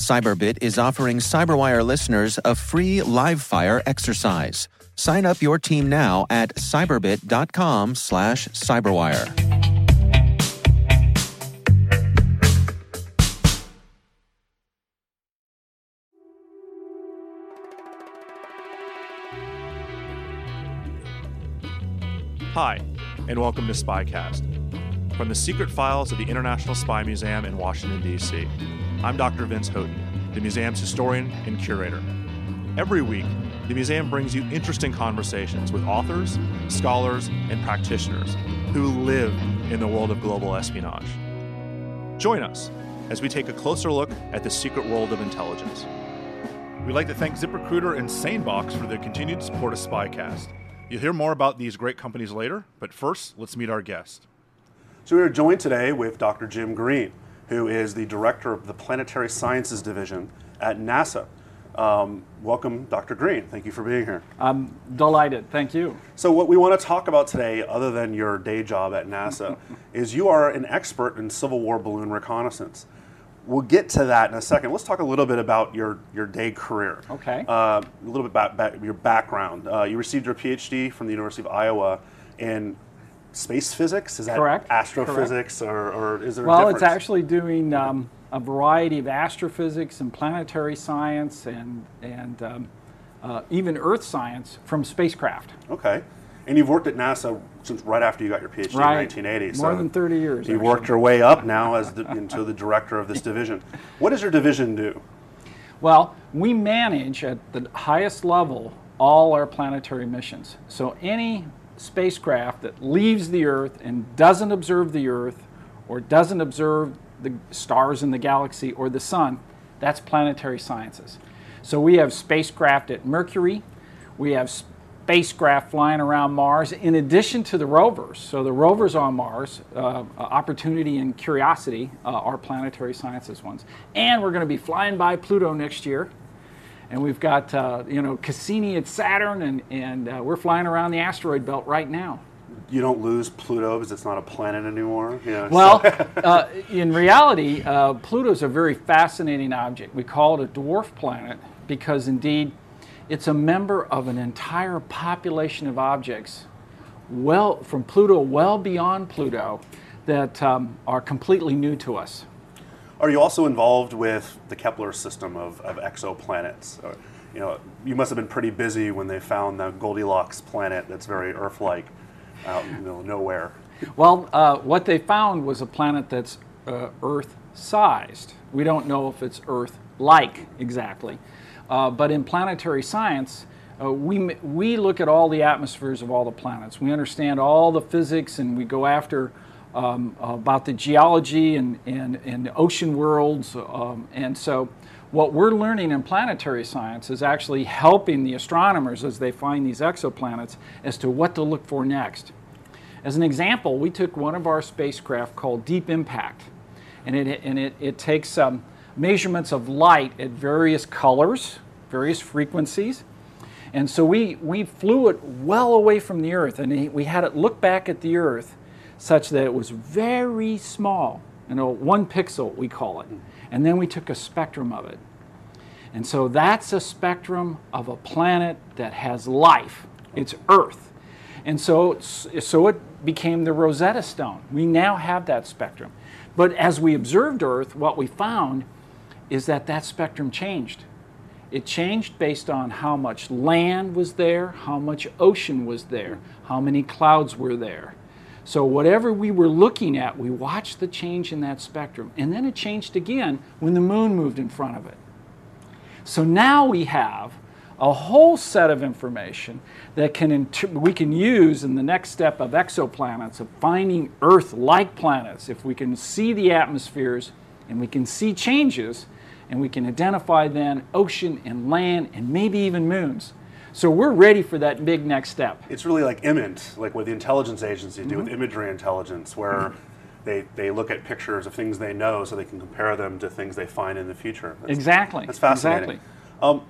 Cyberbit is offering Cyberwire listeners a free live fire exercise. Sign up your team now at cyberbit.com slash cyberwire. Hi, and welcome to Spycast. From the secret files of the International Spy Museum in Washington, D.C., I'm Dr. Vince Houghton, the museum's historian and curator. Every week, the museum brings you interesting conversations with authors, scholars, and practitioners who live in the world of global espionage. Join us as we take a closer look at the secret world of intelligence. We'd like to thank ZipRecruiter and SaneBox for their continued support of Spycast. You'll hear more about these great companies later, but first, let's meet our guest. So we are joined today with Dr. Jim Green, who is the director of the Planetary Sciences Division at NASA. Um, welcome, Dr. Green. Thank you for being here. I'm delighted. Thank you. So, what we want to talk about today, other than your day job at NASA, is you are an expert in Civil War balloon reconnaissance. We'll get to that in a second. Let's talk a little bit about your, your day career. Okay. Uh, a little bit about, your background. Uh, you received your PhD from the University of Iowa in space physics. Is that Correct. astrophysics, Or, or is there well, it's actually doing um, a variety of astrophysics and planetary science and, and um, uh, even Earth science from spacecraft. Okay. And you've worked at NASA since right after you got your PhD Right. in 1980. More than 30 years, You actually. worked your way up now as the, into the director of this division. What does your division do? Well, we manage at the highest level all our planetary missions. So any spacecraft that leaves the Earth and doesn't observe the Earth or doesn't observe the stars in the galaxy or the sun, that's planetary sciences. So we have spacecraft at Mercury, we have spacecraft flying around Mars in addition to the rovers. So the rovers on Mars, uh, Opportunity and Curiosity, uh, are planetary sciences ones. And we're going to be flying by Pluto next year. And we've got, uh, you know, Cassini at Saturn, and, and uh, we're flying around the asteroid belt right now. You don't lose Pluto because it's not a planet anymore. You know, Well, so- uh, in reality, uh, Pluto's a very fascinating object. We call it a dwarf planet because indeed it's a member of an entire population of objects well from Pluto well beyond Pluto that um, are completely new to us. Are you also involved with the Kepler system of, of exoplanets? Uh, you know, you must have been pretty busy when they found the Goldilocks planet that's very Earth-like out in the middle of nowhere. Well, uh, what they found was a planet that's uh, Earth sized. We don't know if it's Earth like exactly. Uh, but in planetary science, uh, we, we look at all the atmospheres of all the planets. We understand all the physics and we go after um, about the geology and, and, and ocean worlds. Um, and so, what we're learning in planetary science is actually helping the astronomers as they find these exoplanets as to what to look for next. As an example, we took one of our spacecraft called Deep Impact, and it, and it, it takes um, measurements of light at various colors, various frequencies. And so we, we flew it well away from the Earth, and we had it look back at the Earth such that it was very small, you know, one pixel, we call it. And then we took a spectrum of it. And so that's a spectrum of a planet that has life. It's Earth. And so, so it became the Rosetta Stone. We now have that spectrum. But as we observed Earth, what we found is that that spectrum changed. It changed based on how much land was there, how much ocean was there, how many clouds were there. So, whatever we were looking at, we watched the change in that spectrum. And then it changed again when the moon moved in front of it. So now we have a whole set of information that can we can use in the next step of exoplanets, of finding Earth like planets. If we can see the atmospheres and we can see changes, and we can identify then ocean and land and maybe even moons. So we're ready for that big next step. It's really like IMINT, like what the intelligence agencies do with Mm-hmm. imagery intelligence, where they, they look at pictures of things they know so they can compare them to things they find in the future. That's, Exactly. That's fascinating. Exactly. Um,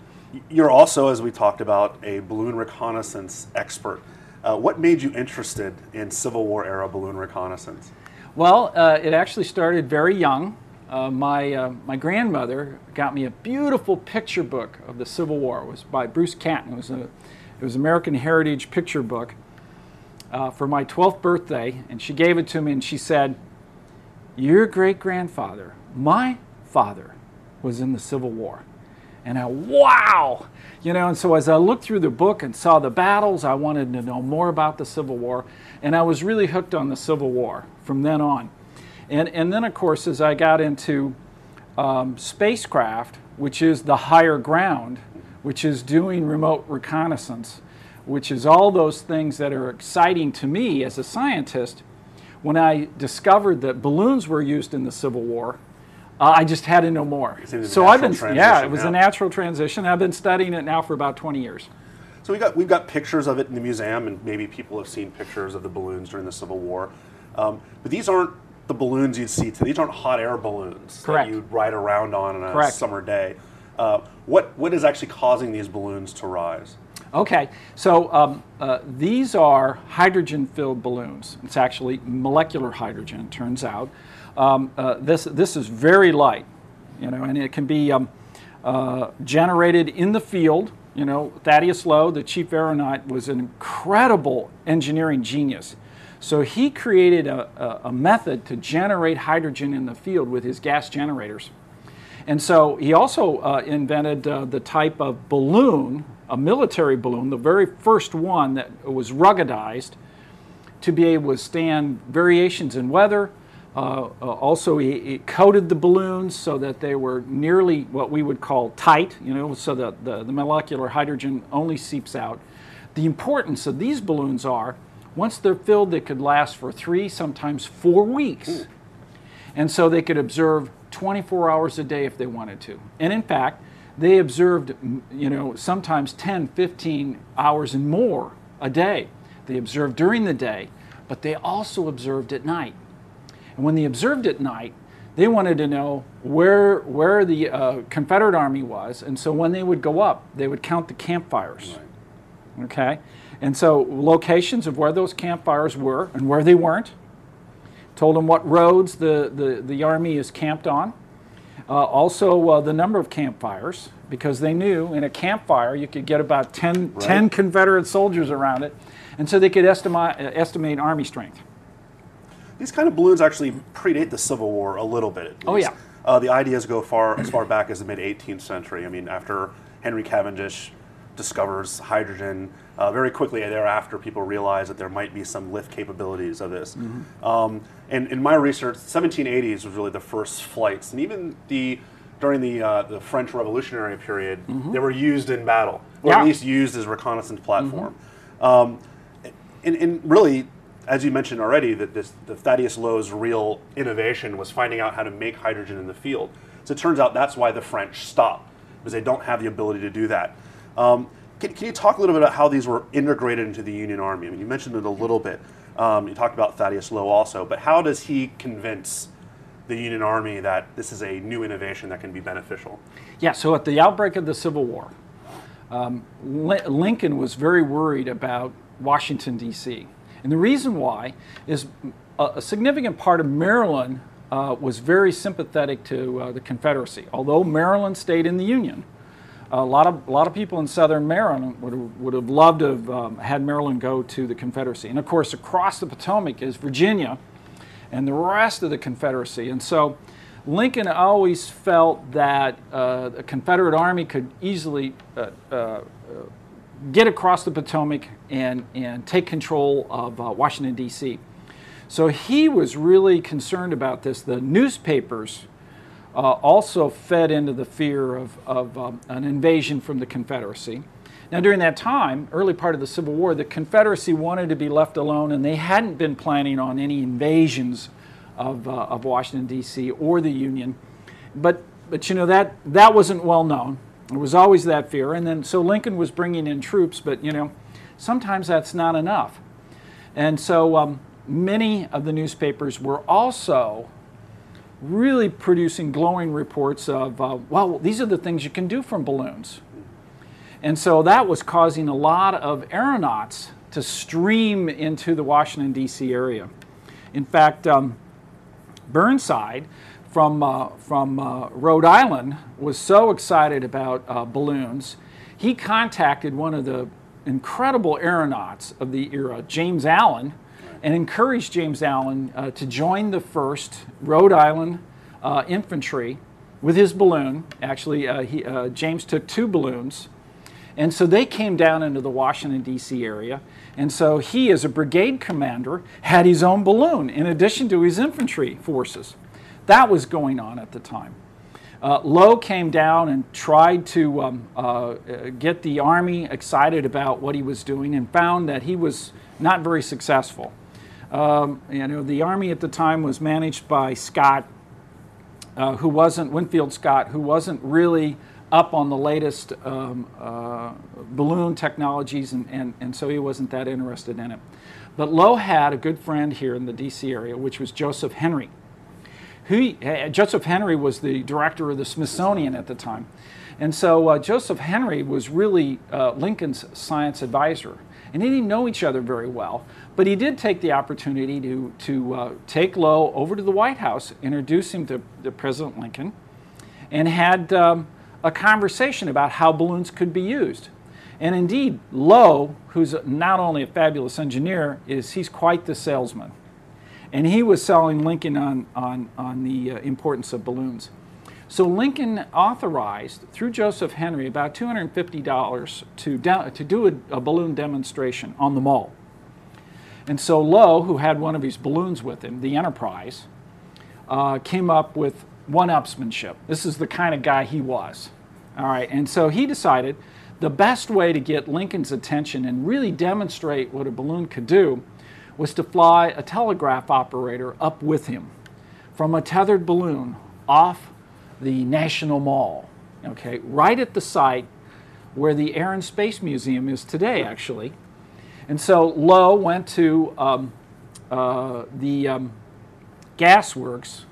you're also, as we talked about, a balloon reconnaissance expert. Uh, what made you interested in Civil War era balloon reconnaissance? Well, uh, it actually started very young. Uh, my, uh, my grandmother got me a beautiful picture book of the Civil War. It was by Bruce Catton. It was a it was American Heritage picture book uh, for my 12th birthday, and she gave it to me and she said, Your great grandfather, my father, was in the Civil War. And I, wow! You know, and so as I looked through the book and saw the battles, I wanted to know more about the Civil War. And I was really hooked on the Civil War from then on. And, and then, of course, as I got into um, spacecraft, which is the higher ground, which is doing remote reconnaissance, which is all those things that are exciting to me as a scientist, when I discovered that balloons were used in the Civil War, uh, I just had to know more. seemed to be a So I've been, yeah, it was a natural transition. I've been studying it now for about 20 years. So we got we've got pictures of it in the museum, and maybe people have seen pictures of the balloons during the Civil War. Um, but these aren't the balloons you'd see today. These aren't hot air balloons Correct. that you'd ride around on on a Correct. summer day. Uh, what what is actually causing these balloons to rise? Okay, so um, uh, these are hydrogen filled balloons. It's actually molecular hydrogen, it turns out. Um, uh, this, this is very light, you know, and it can be um, uh, generated in the field. You know, Thaddeus Lowe, the chief aeronaut, was an incredible engineering genius. So he created a, a, a method to generate hydrogen in the field with his gas generators. And so he also uh, invented uh, the type of balloon, a military balloon, the very first one that was ruggedized to be able to withstand variations in weather. Uh, uh, also, he, he coated the balloons so that they were nearly what we would call tight, you know, so that the, the molecular hydrogen only seeps out. The importance of these balloons are once they're filled, they could last for three, sometimes four weeks. And so they could observe 24 hours a day if they wanted to. And in fact, they observed, you know, sometimes 10, 15 hours and more a day. They observed during the day, but they also observed at night. And when they observed at night, they wanted to know where, where the uh, Confederate Army was. And so when they would go up, they would count the campfires. Okay? And so locations of where those campfires were and where they weren't told them what roads the, the, the Army is camped on. Uh, also, uh, the number of campfires, because they knew in a campfire you could get about 10, 10 Confederate soldiers around it. And so they could estimate, uh, estimate Army strength. These kind of balloons actually predate the Civil War a little bit. Oh, yeah. Uh, the ideas go far as far back as the mid 18th century. I mean, after Henry Cavendish discovers hydrogen, uh, very quickly thereafter, people realize that there might be some lift capabilities of this. Mm-hmm. Um, and in my research, 1780s was really the first flights, and even the during the uh, the French Revolutionary period, they were used in battle, or Mm-hmm. Yeah. Mm-hmm. at least used as reconnaissance platform. Um, and, and really, as you mentioned already, that this the Thaddeus Lowe's real innovation was finding out how to make hydrogen in the field. So it turns out that's why the French stopped because they don't have the ability to do that. Um, can, can you talk a little bit about how these were integrated into the Union Army? I mean, you mentioned it a little bit. Um, you talked about Thaddeus Lowe also, but how does he convince the Union Army that this is a new innovation that can be beneficial? Yeah, so at the outbreak of the Civil War, um, Lincoln was very worried about Washington, D.C. And the reason why is a, significant part of Maryland uh, was very sympathetic to uh, the Confederacy. Although Maryland stayed in the Union, a lot of, a lot of people in southern Maryland would have, would have loved to have um, had Maryland go to the Confederacy. And of course, across the Potomac is Virginia and the rest of the Confederacy. And so Lincoln always felt that uh, the Confederate Army could easily uh, uh, get across the Potomac and, and take control of uh, Washington, D.C. So he was really concerned about this. The newspapers uh, also fed into the fear of, of um, an invasion from the Confederacy. Now, during that time, early part of the Civil War, the Confederacy wanted to be left alone and they hadn't been planning on any invasions of, uh, of Washington, D.C. or the Union. But, but you know, that, that wasn't well known. There was always that fear. And then, so Lincoln was bringing in troops, but you know, sometimes that's not enough. And so um, many of the newspapers were also really producing glowing reports of, uh, well, these are the things you can do from balloons. And so that was causing a lot of aeronauts to stream into the Washington, D.C. area. In fact, um, Burnside from, uh, from uh, Rhode Island was so excited about uh, balloons, he contacted one of the incredible aeronauts of the era, James Allen, and encouraged James Allen uh, to join the first Rhode Island uh, infantry with his balloon. Actually, uh, he, James took two balloons. And so they came down into the Washington, D.C. area. And so he, as a brigade commander, had his own balloon in addition to his infantry forces. That was going on at the time. Uh, Lowe came down and tried to um, uh, get the Army excited about what he was doing and found that he was not very successful. Um, you know, the Army at the time was managed by Scott, uh, who wasn't, Winfield Scott, who wasn't really up on the latest um, uh, balloon technologies, and, and, and so he wasn't that interested in it. But Lowe had a good friend here in the DC area, which was Joseph Henry. He, uh, Joseph Henry was the director of the Smithsonian at the time. And so uh, Joseph Henry was really uh, Lincoln's science advisor. And they didn't know each other very well, but he did take the opportunity to, to uh, take Lowe over to the White House, introduce him to, to President Lincoln, and had um, a conversation about how balloons could be used. And indeed, Lowe, who's not only a fabulous engineer, is he's quite the salesman. And he was selling Lincoln on, on, on the uh, importance of balloons. So Lincoln authorized, through Joseph Henry, about $250 to, de- to do a, a balloon demonstration on the mall. And so Lowe, who had one of his balloons with him, the Enterprise, uh, came up with one-upsmanship. This is the kind of guy he was. All right, and so he decided the best way to get Lincoln's attention and really demonstrate what a balloon could do was to fly a telegraph operator up with him from a tethered balloon off the National Mall, okay, right at the site where the Air and Space Museum is today, actually. And so Lowe went to um, uh, the um, gas works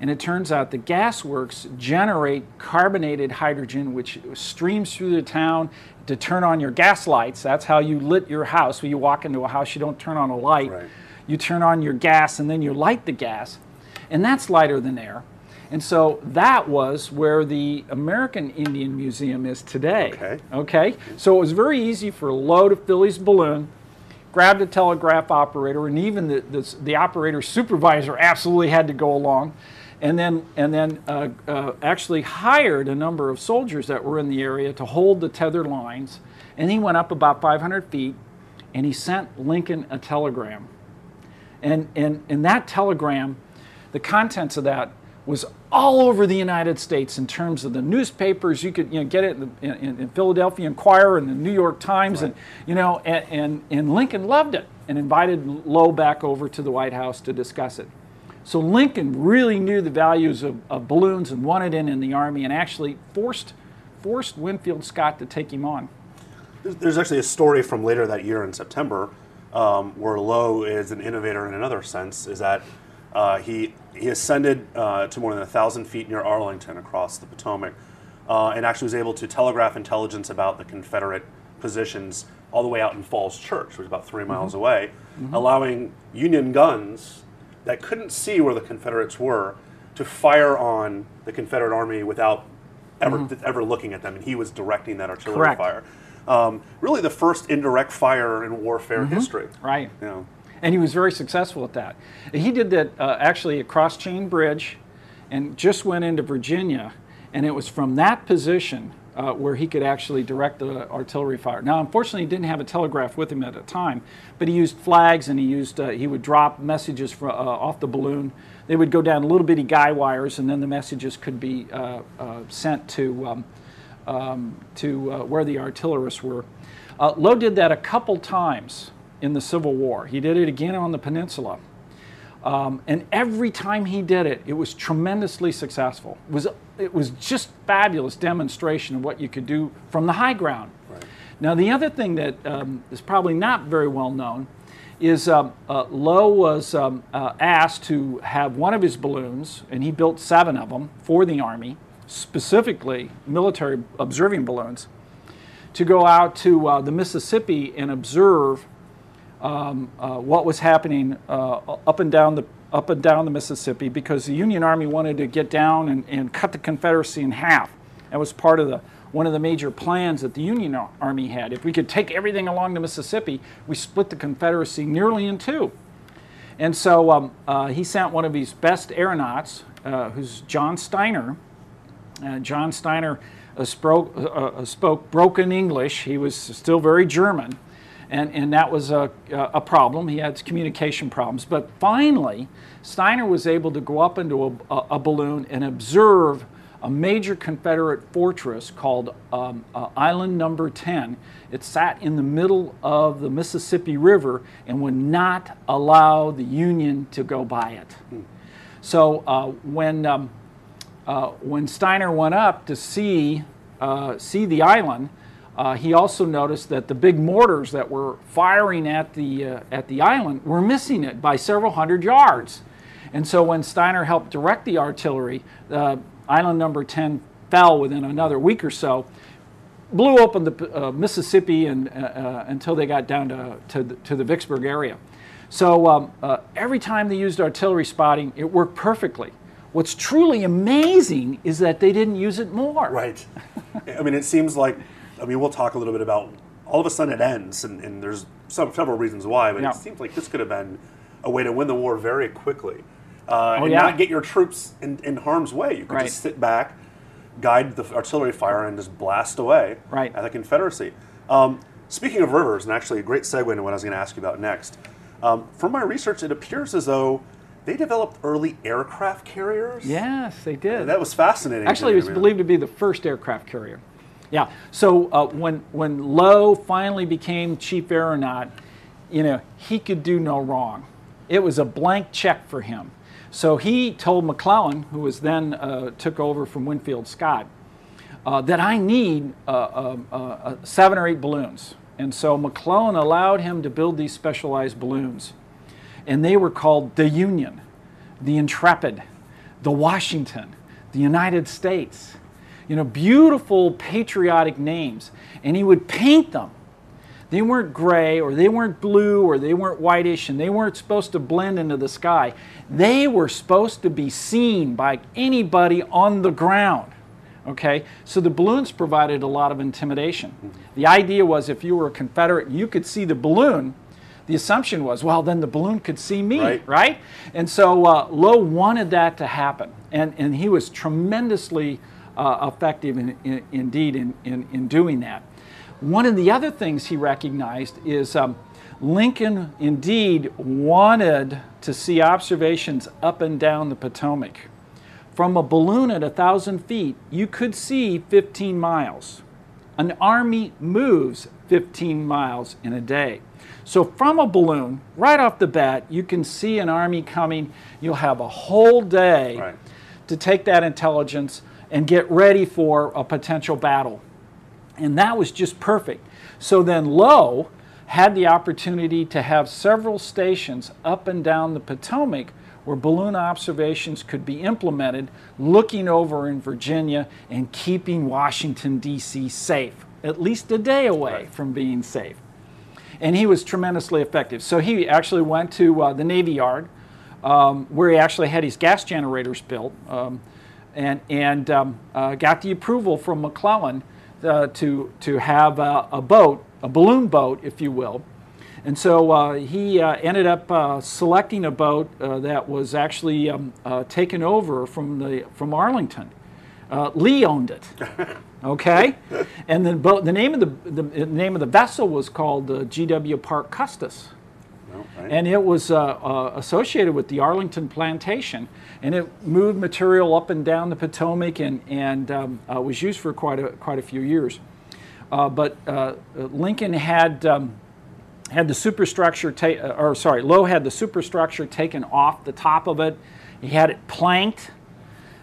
and it turns out the gas works generate carbonated hydrogen, which streams through the town to turn on your gas lights. That's how you lit your house. When you walk into a house, you don't turn on a light. Right. You turn on your gas and then you light the gas. And that's lighter than air. And so that was where the American Indian Museum is today. Okay. Okay. So it was very easy for Lowe to fill his balloon grabbed a telegraph operator, and even the, the, the operator supervisor absolutely had to go along and then, and then uh, uh, actually hired a number of soldiers that were in the area to hold the tether lines. And he went up about 500 feet and he sent Lincoln a telegram. And, and, and that telegram, the contents of that was all over the United States in terms of the newspapers. You could you know, get it in, in, in Philadelphia Inquirer and the New York Times, right. and you know, and, and, and Lincoln loved it and invited Lowe back over to the White House to discuss it. So Lincoln really knew the values of, of balloons and wanted in in the Army and actually forced, forced Winfield Scott to take him on. There's actually a story from later that year in September um, where Lowe is an innovator in another sense, is that uh, he, he ascended uh, to more than 1,000 feet near Arlington across the Potomac uh, and actually was able to telegraph intelligence about the Confederate positions all the way out in Falls Church, which was about 3 miles mm-hmm. away, mm-hmm. allowing Union guns that couldn't see where the Confederates were to fire on the Confederate Army without ever mm-hmm. ever looking at them, and he was directing that artillery Correct. fire. Um, really, the first indirect fire in warfare mm-hmm. history. Right. You know. And he was very successful at that. He did that uh, actually at Cross Chain Bridge and just went into Virginia, and it was from that position uh, where he could actually direct the artillery fire. Now, unfortunately, he didn't have a telegraph with him at the time, but he used flags and he used uh, he would drop messages for, uh, off the balloon. They would go down little bitty guy wires, and then the messages could be uh, uh, sent to um, um, to uh, where the artillerists were. Lowe did that a couple times in the Civil War. He did it again on the peninsula. Um, and every time he did it, it was tremendously successful. It was, it was just fabulous demonstration of what you could do from the high ground. Right. Now, the other thing that um, is probably not very well known is uh, uh, Lowe was um, uh, asked to have one of his balloons, and he built seven of them for the Army, specifically military observing balloons, to go out to uh, the Mississippi and observe um, uh, what was happening uh, up and down the up and down the Mississippi because the Union Army wanted to get down and, and cut the Confederacy in half. That was part of the one of the major plans that the Union Army had. If we could take everything along the Mississippi, we split the Confederacy nearly in two. And so um, uh, he sent one of his best aeronauts, uh, who's John Steiner. Uh, John Steiner uh, spoke, spoke broken English. He was still very German and, and that was a, a problem. He had communication problems. But finally, Steiner was able to go up into a, a, a balloon and observe a major Confederate fortress called um, uh, Island Number 10. It sat in the middle of the Mississippi River and would not allow the Union to go by it. Hmm. So uh, when, um, uh, when Steiner went up to see, uh, see the island, uh, he also noticed that the big mortars that were firing at the, uh, at the island were missing it by several hundred yards. And so when Steiner helped direct the artillery, uh, island number 10 fell within another week or so, blew open the uh, Mississippi and, uh, uh, until they got down to, to, the, to the Vicksburg area. So um, every time they used artillery spotting, it worked perfectly. What's truly amazing is that they didn't use it more. Right. I mean, it seems like I mean, we'll talk a little bit about. All of a sudden, it ends, and, and there's some several reasons why. But yeah. it seems like this could have been a way to win the war very quickly, uh, oh, and yeah. not get your troops in, in harm's way. You could right. just sit back, guide the artillery fire, and just blast away right. at the Confederacy. Um, speaking of rivers, and actually a great segue into what I was going to ask you about next. Um, from my research, it appears as though they developed early aircraft carriers. Yes, they did. And that was fascinating. Actually, it was believed to be the first aircraft carrier. Yeah. So uh, when when Lowe finally became chief aeronaut, you know he could do no wrong. It was a blank check for him. So he told McClellan, who was then uh, took over from Winfield Scott, uh, that I need uh, uh, uh, seven or eight balloons. And so McClellan allowed him to build these specialized balloons, and they were called the Union, the Intrepid, the Washington, the United States you know, beautiful patriotic names, and he would paint them. They weren't gray or they weren't blue or they weren't whitish and they weren't supposed to blend into the sky. They were supposed to be seen by anybody on the ground. Okay, so the balloons provided a lot of intimidation. The idea was if you were a Confederate, you could see the balloon. The assumption was, well, then the balloon could see me, right? right? And so uh, Lowe wanted that to happen, and and he was tremendously uh, effective in, in, indeed in, in, in, doing that. One of the other things he recognized is um, Lincoln indeed wanted to see observations up and down the Potomac. From a balloon at 1,000 feet, you could see 15 miles. An army moves 15 miles in a day. So, from a balloon, right off the bat, you can see an army coming. You'll have a whole day right. to take that intelligence, and get ready for a potential battle. And that was just perfect. So then Lowe had the opportunity to have several stations up and down the Potomac where balloon observations could be implemented, looking over in Virginia and keeping Washington, D.C. safe, at least a day away right. from being safe. And he was tremendously effective. So he actually went to uh, the Navy Yard, um, where he actually had his gas generators built. Um, and, and um, uh, got the approval from McClellan uh, to, to have a, a, boat, a balloon boat, if you will, And so uh, he uh, ended up uh, selecting a boat uh, that was actually um, uh, taken over from, the, from Arlington. Uh, Lee owned it. Okay, and the boat, the name of the, the name of the vessel was called the G.W. Park Custis And it was uh, uh, associated with the Arlington plantation, and it moved material up and down the Potomac, and and um, uh, was used for quite a quite a few years. Uh, but uh, Lincoln had um, had the superstructure, ta- uh, or sorry, Lowe had the superstructure taken off the top of it. He had it planked,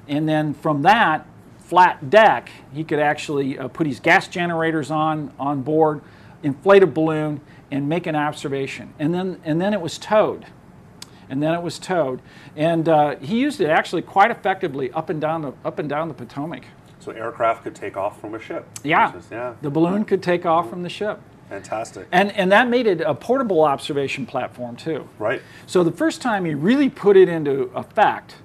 and then from that flat deck, he could actually uh, put his gas generators on on board, inflate a balloon, and make an observation. And then and then it was towed, and then it was towed, and uh, he used it actually quite effectively up and down the up and down the Potomac. so aircraft could take off from a ship. Yeah, is- yeah. the balloon could take off from the ship, Fantastic. and and that made it a portable observation platform too. right. So the first time he really put it into effect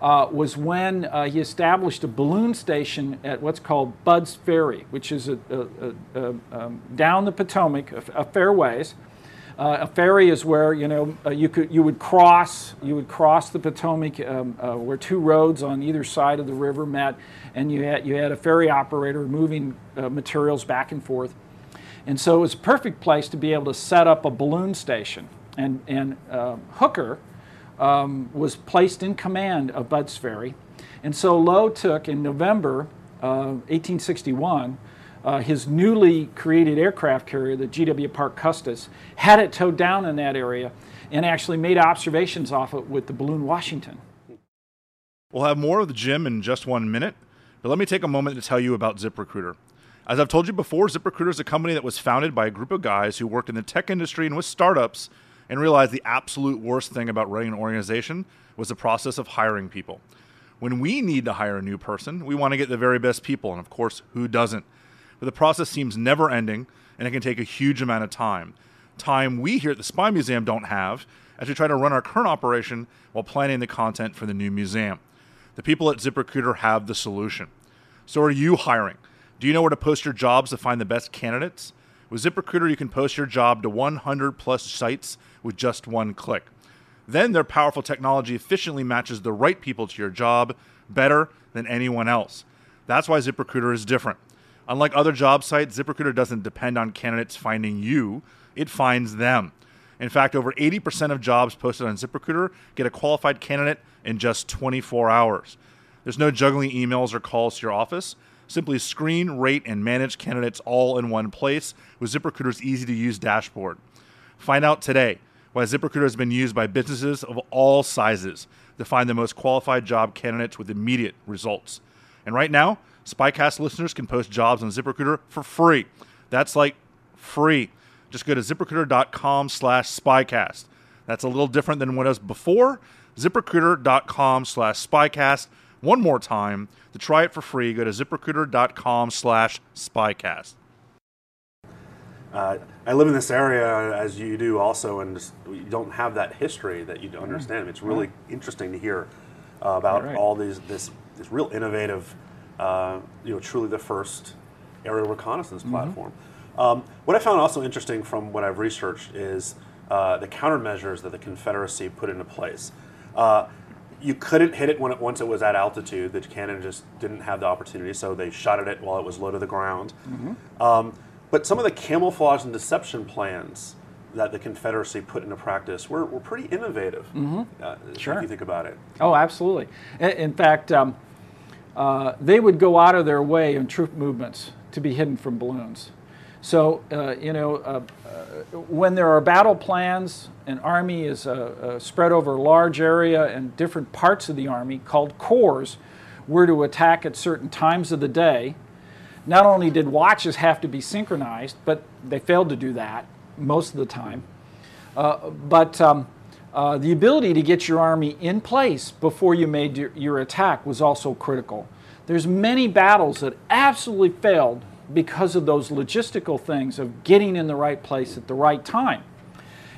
uh, was when uh, he established a balloon station at what's called Budd's Ferry, which is a, a, a, a, um, down the Potomac, a, fair ways. Uh, a ferry is where you know uh, you could you would cross you would cross the Potomac um, uh, where two roads on either side of the river met, and you had you had a ferry operator moving uh, materials back and forth. And so it was a perfect place to be able to set up a balloon station. And, and uh, Hooker um, was placed in command of Budd's Ferry. And so Lowe took in November uh, 1861 uh, his newly created aircraft carrier, the GW Park Custis, had it towed down in that area and actually made observations off it with the balloon Washington. We'll have more of the gym in just one minute, but let me take a moment to tell you about ZipRecruiter. As I've told you before, ZipRecruiter is a company that was founded by a group of guys who worked in the tech industry and with startups and realized the absolute worst thing about running an organization was the process of hiring people. When we need to hire a new person, we want to get the very best people, and of course, who doesn't? But the process seems never ending, and it can take a huge amount of time. Time we here at the Spy Museum don't have as we try to run our current operation while planning the content for the new museum. The people at ZipRecruiter have the solution. So are you hiring? Do you know where to post your jobs to find the best candidates? With ZipRecruiter, you can post your job to 100 plus sites with just one click. Then their powerful technology efficiently matches the right people to your job better than anyone else. That's why ZipRecruiter is different. Unlike other job sites, ZipRecruiter doesn't depend on candidates finding you, it finds them. In fact, over 80% of jobs posted on ZipRecruiter get a qualified candidate in just 24 hours. There's no juggling emails or calls to your office. Simply screen, rate, and manage candidates all in one place with ZipRecruiter's easy to use dashboard. Find out today why ZipRecruiter has been used by businesses of all sizes to find the most qualified job candidates with immediate results. And right now, Spycast listeners can post jobs on ZipRecruiter for free. That's like free. Just go to ziprecruiter.com slash spycast. That's a little different than what it was before. ZipRecruiter.com slash spycast. One more time. To try it for free, go to ziprecruiter.com slash spycast. Uh, I live in this area as you do also, and just, you don't have that history that you understand. It's really interesting to hear uh, about Right. all these this this real innovative, uh, you know, truly the first aerial reconnaissance platform. Um, what I found also interesting from what I've researched is uh, the countermeasures that the Confederacy put into place. You couldn't hit it when it, once it was at altitude. The cannon just didn't have the opportunity, so they shot at it while it was low to the ground. Um, but some of the camouflage and deception plans that the Confederacy put into practice were, were pretty innovative. Uh, Sure. If you think about it. Oh, absolutely. In, in fact, um, uh, they would go out of their way in troop movements to be hidden from balloons. So, uh, you know, uh, uh, when there are battle plans, an army is uh, uh, spread over a large area and different parts of the army called corps were to attack at certain times of the day. Not only did watches have to be synchronized, but they failed to do that most of the time. But um, uh, the ability to get your army in place before you made your, your attack was also critical. There's many battles that absolutely failed because of those logistical things of getting in the right place at the right time.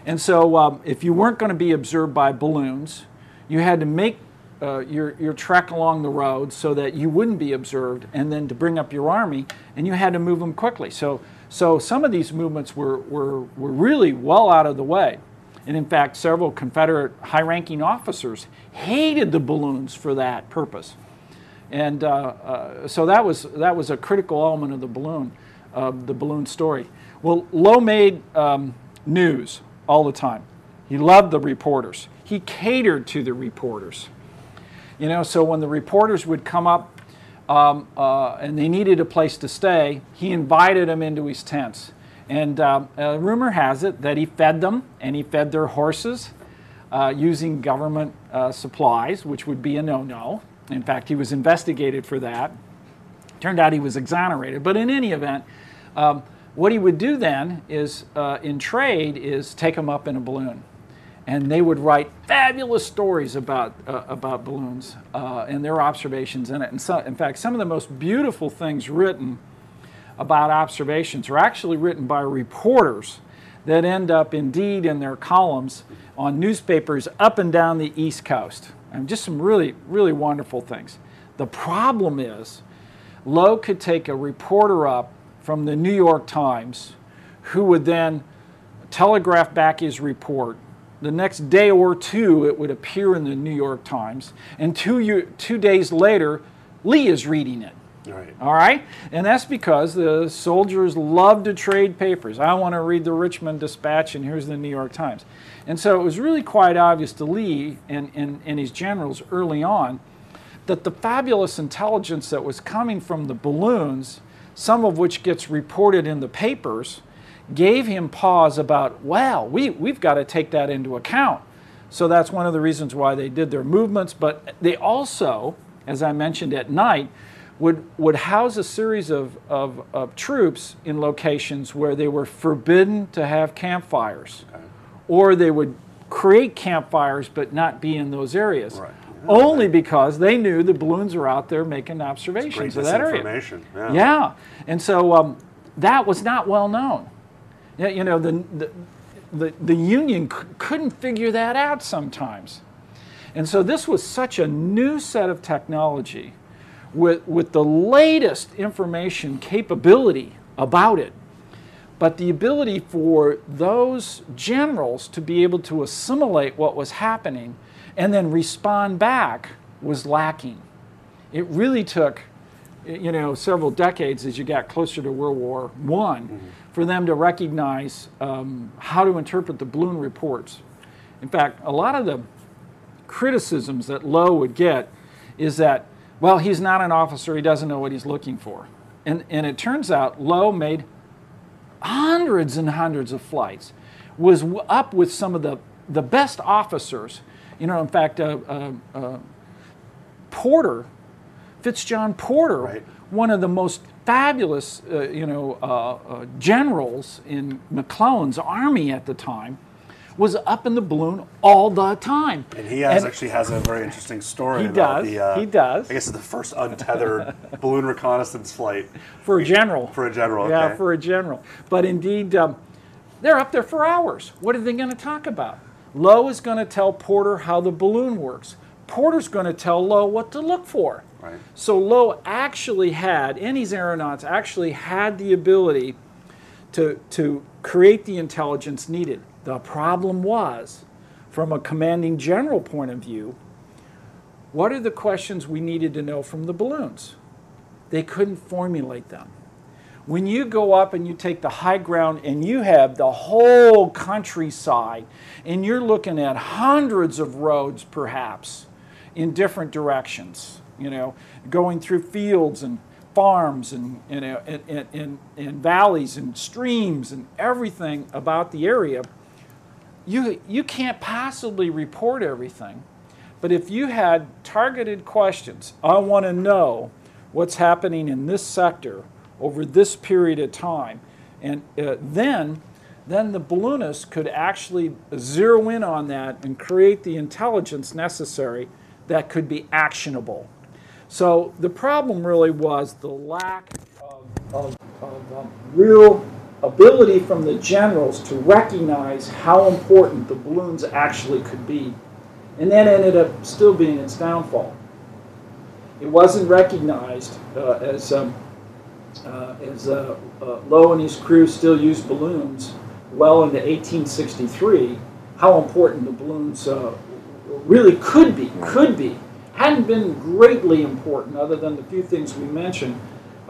And so, um, if you weren't going to be observed by balloons, you had to make uh, your, your trek along the road so that you wouldn't be observed, and then to bring up your army, and you had to move them quickly. So, So some of these movements were, were, were really well out of the way. And in fact, several Confederate high ranking officers hated the balloons for that purpose. And uh, uh, so that was, that was a critical element of the balloon, the balloon story. Well, Lowe made um, news all the time. He loved the reporters. He catered to the reporters. You know, so when the reporters would come up um, uh, and they needed a place to stay, he invited them into his tents. And uh, uh, rumor has it that he fed them and he fed their horses uh, using government supplies, which would be a no no. In fact, he was investigated for that. Turned out he was exonerated. But in any event, um, what he would do then is, uh, in trade, is take them up in a balloon and they would write fabulous stories about uh, about balloons uh, and their observations in it. And so, in fact, some of the most beautiful things written about observations are actually written by reporters that end up indeed in their columns on newspapers up and down the East Coast. And just some really, really wonderful things. The problem is, Lowe could take a reporter up from the New York Times who would then telegraph back his report the next day or two, it would appear in the New York Times. And two, year, two days later, Lee is reading it. Right. All right? And that's because the soldiers love to trade papers. I want to read the Richmond Dispatch, and here's the New York Times. And so it was really quite obvious to Lee and, and, and his generals early on that the fabulous intelligence that was coming from the balloons, some of which gets reported in the papers, gave him pause about, wow, we, we've got to take that into account. So that's one of the reasons why they did their movements. But they also, as I mentioned at night, would, would house a series of, of, of troops in locations where they were forbidden to have campfires. Or they would create campfires but not be in those areas. Right. Only because they knew the balloons were out there making observations of that area. Yeah. yeah. And so um, that was not well known. You know, the, the, the, the union c- couldn't figure that out sometimes. And so this was such a new set of technology with, with the latest information capability about it. But the ability for those generals to be able to assimilate what was happening and then respond back was lacking. It really took, you know, several decades as you got closer to World War One mm-hmm for them to recognize um, how to interpret the balloon reports. In fact, a lot of the criticisms that Lowe would get is that, well, he's not an officer, he doesn't know what he's looking for. And, and it turns out Lowe made hundreds and hundreds of flights, was up with some of the, the best officers. You know, in fact, uh, uh, uh, Porter, Fitz John Porter, right. one of the most fabulous, uh, you know, uh, uh, generals in McClellan's army at the time was up in the balloon all the time. And he has, and actually has a very interesting story he about does, the. Uh, he does. I guess it's the first untethered balloon reconnaissance flight for a general. For a general, yeah, for a general. But indeed, um, they're up there for hours. What are they going to talk about? Lowe is going to tell Porter how the balloon works. Porter's going to tell Lowe what to look for. Right. So Lowe actually had, and these aeronauts actually had the ability to, to create the intelligence needed. The problem was, from a commanding general point of view, what are the questions we needed to know from the balloons? They couldn't formulate them. When you go up and you take the high ground and you have the whole countryside and you're looking at hundreds of roads perhaps in different directions, you know, going through fields and farms and, you know, and, and, and, and valleys and streams and everything about the area, you, you can't possibly report everything. But if you had targeted questions, I want to know what's happening in this sector over this period of time, and uh, then then the balloonist could actually zero in on that and create the intelligence necessary that could be actionable. So the problem really was the lack of, of, of um, real ability from the generals to recognize how important the balloons actually could be. And that ended up still being its downfall. It wasn't recognized uh, as, um, uh, as uh, uh, Lowe and his crew still used balloons well into 1863, how important the balloons uh, really could be, could be. Hadn't been greatly important other than the few things we mentioned,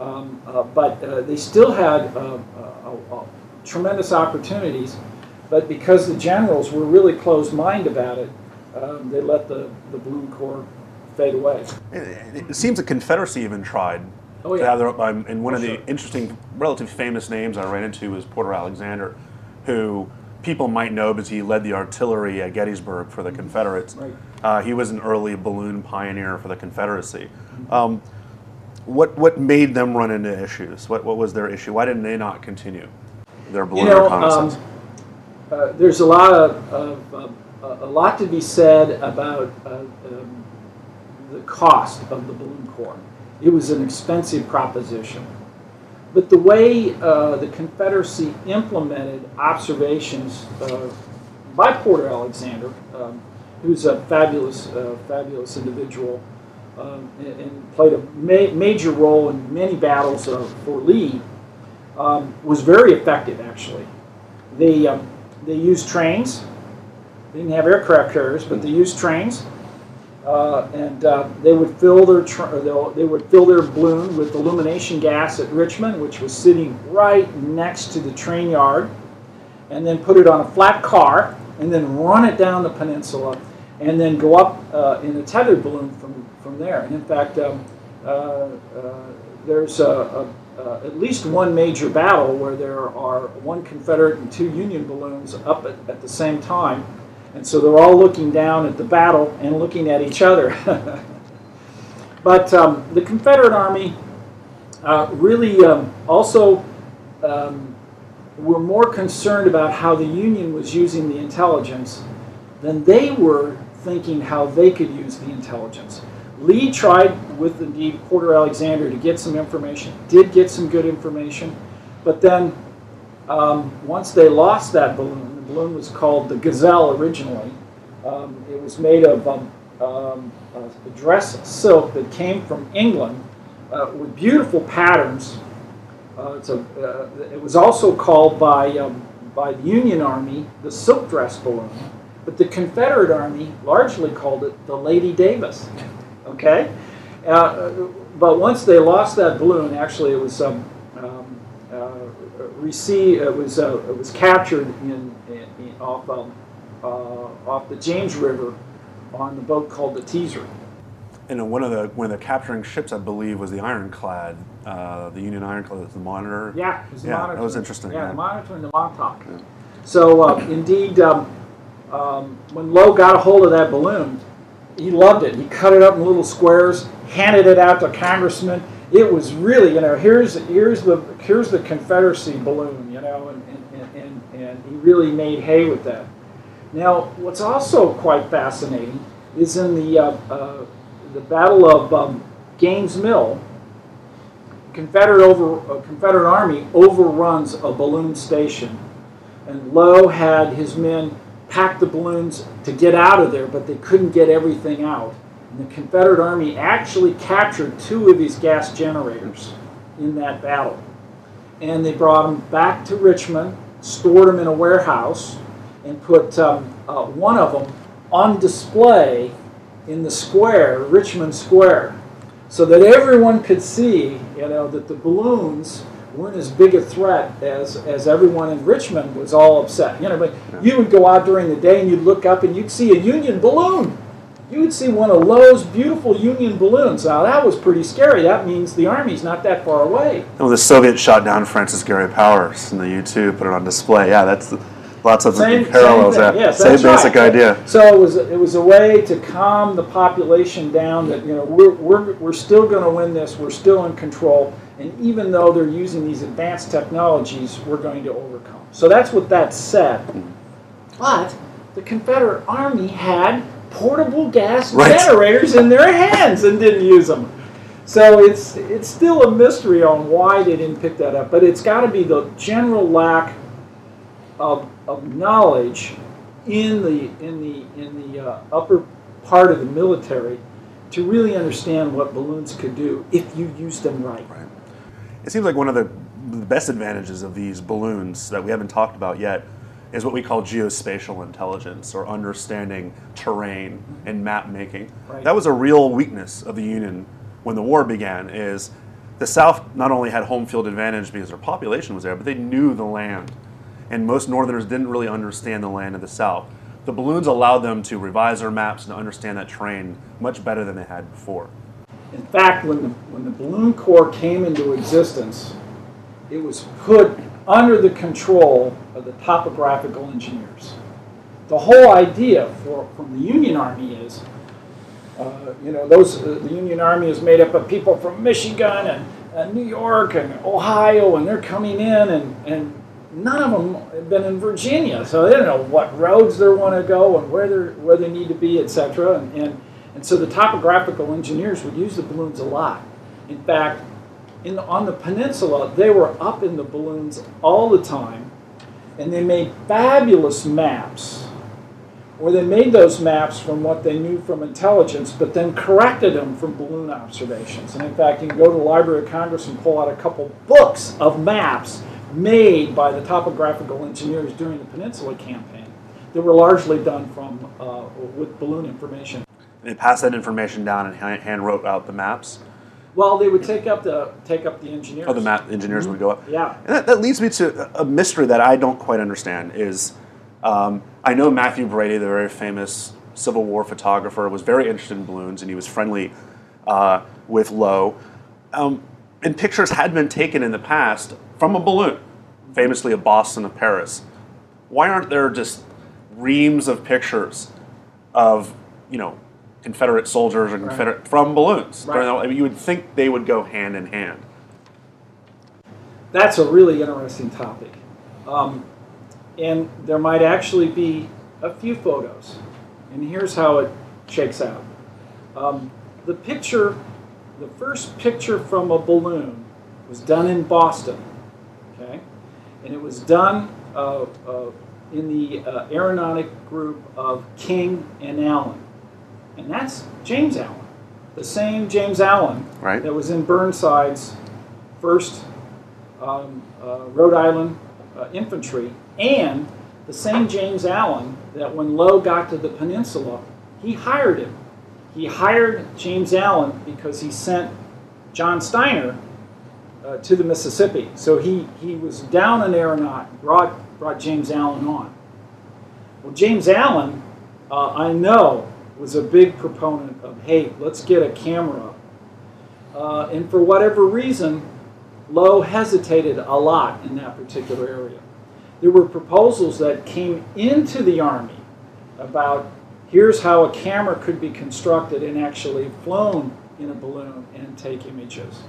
um, uh, but uh, they still had uh, uh, uh, tremendous opportunities. But because the generals were really closed-minded about it, um, they let the, the balloon corps fade away. It, it seems the Confederacy even tried Oh, to yeah. have their, um, and one For of the sure. interesting, relatively famous names I ran into was Porter Alexander, who people might know because he led the artillery at Gettysburg for the Confederates. Right. Uh, he was an early balloon pioneer for the Confederacy. Um, what what made them run into issues? What what was their issue? Why didn't they not continue their balloon You know, reconnaissance? um, uh, there's a lot of, of uh, a lot to be said about uh, um, the cost of the balloon corps. It was an expensive proposition, but the way uh, the Confederacy implemented observations uh, by Porter Alexander, um, who's a fabulous, uh, fabulous individual, um, and, played a ma- major role in many battles uh, for Lee, um, was very effective actually. They, um, they used trains. They didn't have aircraft carriers, but they used trains. Uh, and uh, they would fill their they would fill their balloon with illumination gas at Richmond, which was sitting right next to the train yard, and then put it on a flat car, and then run it down the peninsula, and then go up uh, in a tethered balloon from from there. And in fact, um, uh, uh, there's a, a, uh, at least one major battle where there are one Confederate and two Union balloons up at, at the same time. And so they're all looking down at the battle and looking at each other. but um, the Confederate Army uh, really um, also um, were more concerned about how the Union was using the intelligence than they were thinking how they could use the intelligence. Lee tried with indeed Porter Alexander to get some information, did get some good information, but then um, once they lost that balloon, the balloon was called the Gazelle originally. Um, it was made of um, um, a dress silk that came from England uh, with beautiful patterns. Uh, a, uh, it was also called by, um, by the Union Army the silk dress balloon, but the Confederate Army largely called it the Lady Davis. Okay? Uh, but once they lost that balloon, actually it was um, um, uh, received, it was, uh, it was captured in, in, in off, um, uh, off the James River on the boat called the Teaser. And one of the one of the capturing ships, I believe, was the Ironclad, uh, the Union Ironclad, the Monitor. Yeah, it was the Yeah, Monitor. that was interesting, Yeah, yeah. the Monitor and the Montauk. So uh, indeed, um, um, when Lowe got a hold of that balloon, he loved it. He cut it up in little squares, handed it out to congressmen. It was really, you know, here's here's the here's the Confederacy balloon, you know, and and, and, and he really made hay with that. Now, what's also quite fascinating is in the uh, uh, the Battle of um, Gaines Mill, Confederate over uh, Confederate Army overruns a balloon station, and Lowe had his men pack the balloons to get out of there, but they couldn't get everything out. And the Confederate Army actually captured two of these gas generators in that battle, and they brought them back to Richmond, stored them in a warehouse, and put um, uh, one of them on display in the square, Richmond Square so that everyone could see, you know, that the balloons weren't as big a threat as, as everyone in Richmond was all upset. You know, but you would go out during the day and you'd look up and you'd see a Union balloon. You would see one of Lowe's beautiful Union balloons. Now that was pretty scary. That means the Army's not that far away. When the Soviets shot down Francis Gary Powers and the U-2, put it on display. Yeah, that's lots of Same, parallels. same yeah. Yes, same basic right. idea. So it was it was a way to calm the population down that you know we're we're, we're still going to win this. We're still in control, and even though they're using these advanced technologies, we're going to overcome. So that's what that said. But the Confederate Army had portable gas Right. generators in their hands and didn't use them. So it's it's still a mystery on why they didn't pick that up. But it's got to be the general lack of, of knowledge in the in the in the uh, upper part of the military to really understand what balloons could do if you used them right. right. It seems like one of the the best advantages of these balloons that we haven't talked about yet is what we call geospatial intelligence or understanding terrain and map making. Right. That was a real weakness of the Union when the war began is the South not only had home field advantage because their population was there, but they knew the land. And most Northerners didn't really understand the land of the South. The balloons allowed them to revise their maps and understand that terrain much better than they had before. In fact, when the, when the Balloon Corps came into existence, it was put under the control of the topographical engineers. The whole idea for, from the Union Army is, uh, you know, those uh, the Union Army is made up of people from Michigan and, and New York and Ohio, and they're coming in, and, and none of them have been in Virginia, so they don't know what roads they want to go and where they where they need to be, etc. And, and and so the topographical engineers would use the balloons a lot. In fact, in the, on the peninsula, they were up in the balloons all the time, and they made fabulous maps. Or they made those maps from what they knew from intelligence, but then corrected them from balloon observations. And in fact, you can go to the Library of Congress and pull out a couple books of maps made by the topographical engineers during the Peninsula Campaign that were largely done from uh, with balloon information. They passed that information down and hand hand wrote out the maps. Well, they would take up the take up the engineers. Oh, the map engineers would go up. Yeah. And that, that leads me to a mystery that I don't quite understand. Is um, I know Mathew Brady, the very famous Civil War photographer, was very interested in balloons, and he was friendly uh, with Lowe. Um, and pictures had been taken in the past from a balloon, famously of Boston of Paris. Why aren't there just reams of pictures of you know Confederate soldiers or Confederate from balloons? Right. I mean, you would think they would go hand in hand. That's a really interesting topic. Um, and there might actually be a few photos. And here's how it shakes out. Um, the picture, the first picture from a balloon was done in Boston. Okay? And it was done uh, uh, in the uh, aeronautic group of King and Allen. And that's James Allen, the same James Allen Right. that was in Burnside's first um, uh, Rhode Island uh, infantry, and the same James Allen that when Lowe got to the peninsula, he hired him. He hired James Allen because he sent John Steiner uh, to the Mississippi. So he, he was down an aeronaut, brought, brought James Allen on. Well, James Allen, uh, I know, was a big proponent of, hey, let's get a camera. Uh, and for whatever reason, Lowe hesitated a lot in that particular area. There were proposals that came into the Army about here's how a camera could be constructed and actually flown in a balloon and take images.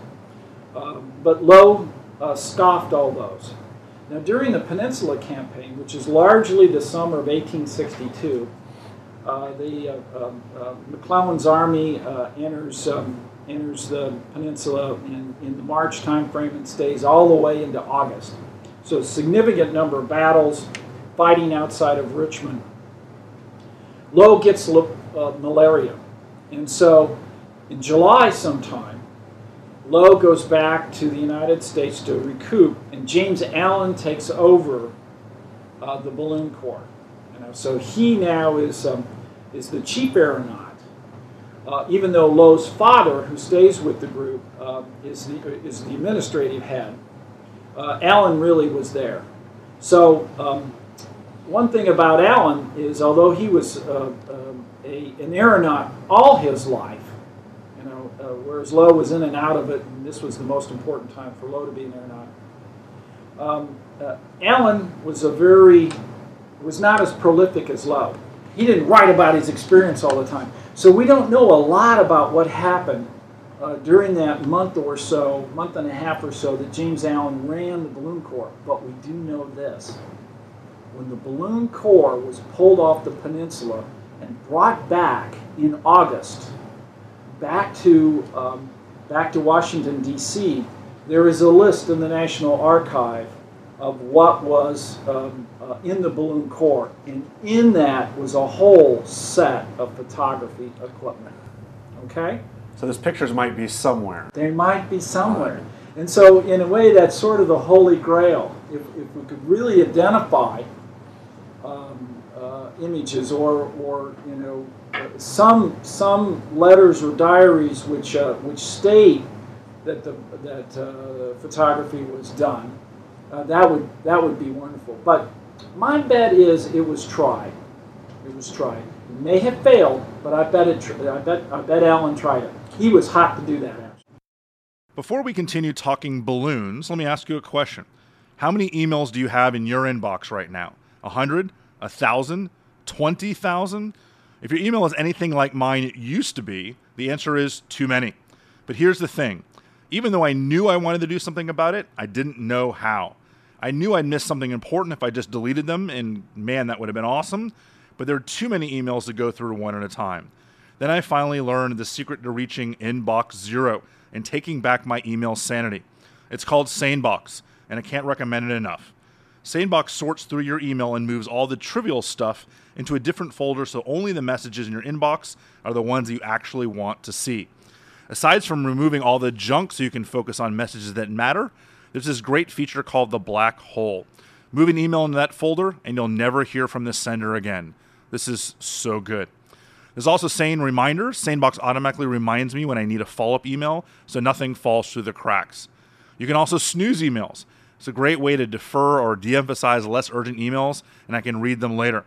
Uh, but Lowe uh, scoffed all those. Now, during the Peninsula Campaign, which is largely the summer of 1862, uh, the uh, um, uh, McClellan's army enters um, enters the peninsula in, in the March timeframe and stays all the way into August. So, a significant number of battles, fighting outside of Richmond. Lowe gets uh, malaria, and so in July sometime, Lowe goes back to the United States to recoup, and James Allen takes over uh, the Balloon Corps. You know, so he now is um, is the chief aeronaut, uh, even though Lowe's father, who stays with the group, uh, is the is the administrative head. Uh, Allen really was there. So um, one thing about Allen is, although he was uh, um, a, an aeronaut all his life, you know, uh, whereas Lowe was in and out of it, and this was the most important time for Lowe to be an aeronaut. Um, uh, Allen was a very was not as prolific as Lowe. He didn't write about his experience all the time, so we don't know a lot about what happened uh, during that month or so, month and a half or so that James Allen ran the Balloon Corps. But we do know this: when the Balloon Corps was pulled off the peninsula and brought back in August back to um, back to Washington D.C., there is a list in the National Archive of what was um, uh, in the Balloon Corps, and in that was a whole set of photography equipment. Okay, So those pictures might be somewhere. they might be somewhere. And so, in a way, that's sort of the holy grail. If, if we could really identify um, uh, images or, or you know, some some letters or diaries which uh, which state that the that uh, photography was done, uh, that would that would be wonderful. But my bet is it was tried. It was tried. It may have failed, but I bet it. I bet I bet Allen tried it. He was hot to do that. Before we continue talking balloons, let me ask you a question. How many emails do you have in your inbox right now? A hundred? A thousand? Twenty thousand? If your email is anything like mine it used to be, the answer is too many. But here's the thing even though I knew I wanted to do something about it, I didn't know how. I knew I'd miss something important if I just deleted them, and man, that would have been awesome. But there are too many emails to go through one at a time. Then I finally learned the secret to reaching inbox zero and taking back my email sanity. It's called SaneBox, and I can't recommend it enough. SaneBox sorts through your email and moves all the trivial stuff into a different folder so only the messages in your inbox are the ones you actually want to see. Aside from removing all the junk so you can focus on messages that matter, there's this great feature called the black hole. Move an email into that folder and you'll never hear from the sender again. This is so good. There's also Sane Reminders. SaneBox automatically reminds me when I need a follow up email so nothing falls through the cracks. You can also snooze emails. It's a great way to defer or de emphasize less urgent emails, and I can read them later.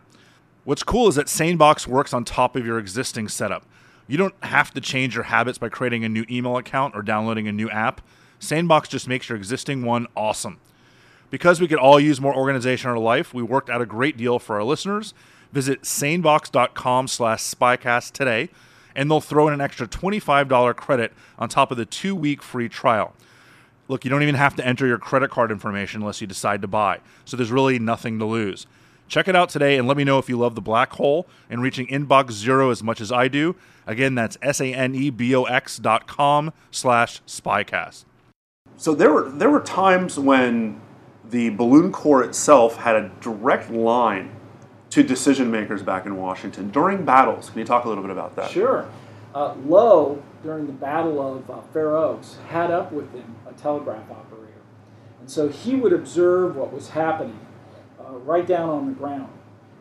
What's cool is that SaneBox works on top of your existing setup. You don't have to change your habits by creating a new email account or downloading a new app. SaneBox just makes your existing one awesome. Because we could all use more organization in our life, we worked out a great deal for our listeners. Visit sanebox.com slash spycast today, and they'll throw in an extra $25 credit on top of the two-week free trial. Look, you don't even have to enter your credit card information unless you decide to buy, so there's really nothing to lose. Check it out today and let me know if you love the black hole and reaching inbox zero as much as I do. Again, that's S-A-N-E-B-O-X dot com slash spycast. So there were there were times when the balloon Corps itself had a direct line to decision makers back in Washington during battles. Can you talk a little bit about that? Sure. Uh, Lowe, during the Battle of uh, Fair Oaks, had up with him a telegraph operator. And so he would observe what was happening uh, right down on the ground.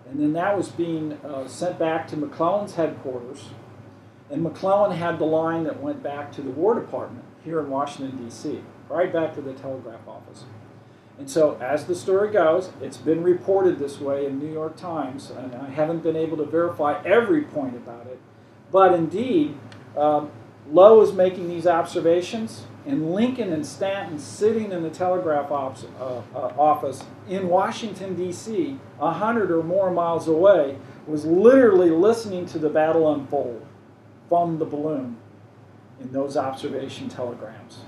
And then that was being uh, sent back to McClellan's headquarters. And McClellan had the line that went back to the War Department here in Washington, D.C., right back to the telegraph office. And so, as the story goes, it's been reported this way in New York Times, and I haven't been able to verify every point about it. But indeed, um, Lowe is making these observations, and Lincoln and Stanton sitting in the telegraph uh, uh, office in Washington, D.C., a hundred or more miles away, was literally listening to the battle unfold from the balloon in those observation telegrams.